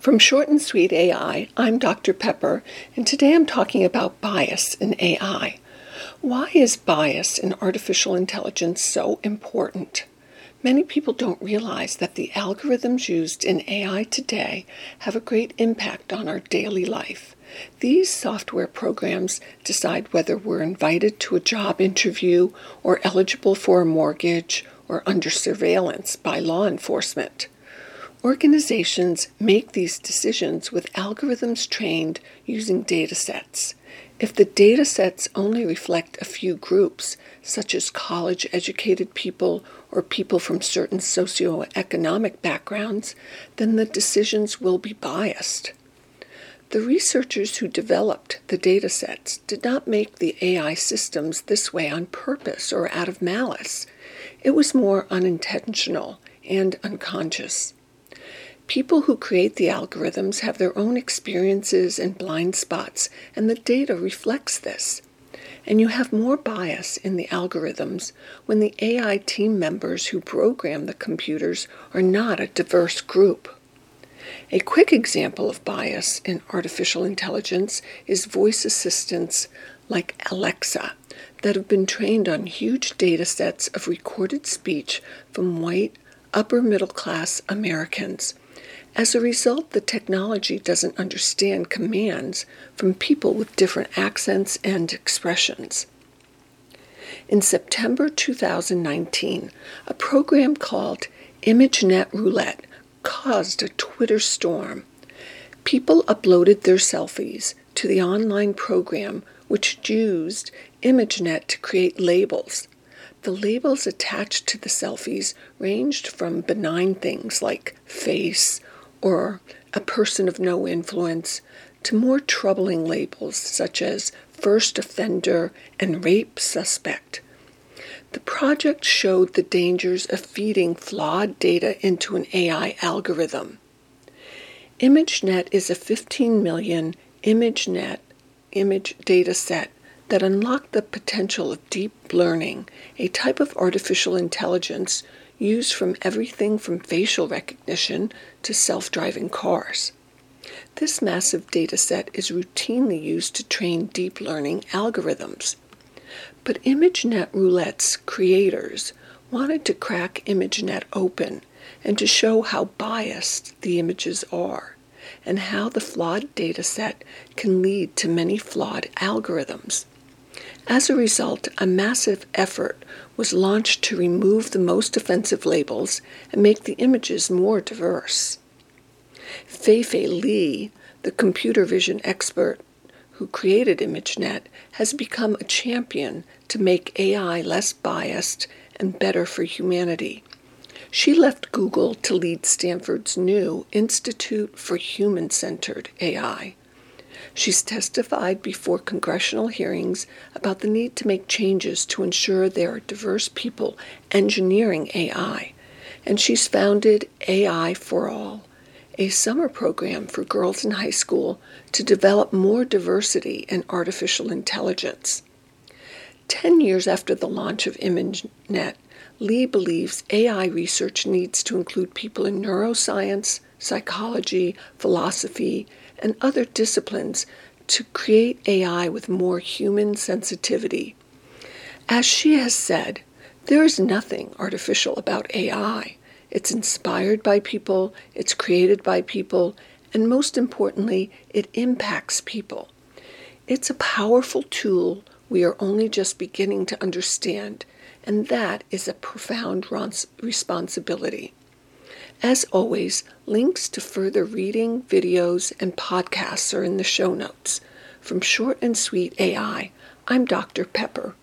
From Short and Sweet AI, I'm Dr. Pepper, and today I'm talking about bias in AI. Why is bias in artificial intelligence so important? Many people don't realize that the algorithms used in AI today have a great impact on our daily life. These software programs decide whether we're invited to a job interview or eligible for a mortgage or under surveillance by law enforcement. Organizations make these decisions with algorithms trained using data sets. If the data sets only reflect a few groups, such as college educated people or people from certain socioeconomic backgrounds, then the decisions will be biased. The researchers who developed the data sets did not make the AI systems this way on purpose or out of malice. It was more unintentional and unconscious. People who create the algorithms have their own experiences and blind spots, and the data reflects this. And you have more bias in the algorithms when the AI team members who program the computers are not a diverse group. A quick example of bias in artificial intelligence is voice assistants like Alexa that have been trained on huge data sets of recorded speech from white, upper middle class Americans. As a result, the technology doesn't understand commands from people with different accents and expressions. In September 2019, a program called ImageNet Roulette caused a Twitter storm. People uploaded their selfies to the online program, which used ImageNet to create labels. The labels attached to the selfies ranged from benign things like face or a person of no influence to more troubling labels such as first offender and rape suspect. The project showed the dangers of feeding flawed data into an AI algorithm. ImageNet is a 15 million ImageNet image data set that unlocked the potential of deep learning, a type of artificial intelligence used from everything from facial recognition to self driving cars. This massive data set is routinely used to train deep learning algorithms. But ImageNet Roulette's creators wanted to crack ImageNet open and to show how biased the images are and how the flawed data set can lead to many flawed algorithms. As a result, a massive effort was launched to remove the most offensive labels and make the images more diverse. Fei-Fei Li, the computer vision expert who created ImageNet, has become a champion to make AI less biased and better for humanity. She left Google to lead Stanford's new Institute for Human Centered AI. She's testified before congressional hearings about the need to make changes to ensure there are diverse people engineering AI. And she's founded AI for All, a summer program for girls in high school to develop more diversity in artificial intelligence. Ten years after the launch of ImageNet, Li believes AI research needs to include people in neuroscience, psychology, philosophy, and other disciplines to create AI with more human sensitivity. As she has said, there is nothing artificial about AI. It's inspired by people, it's created by people, and most importantly, it impacts people. It's a powerful tool we are only just beginning to understand, and that is a profound responsibility. As always, links to further reading, videos, and podcasts are in the show notes. From Short and Sweet AI, I'm Dr. Pepper.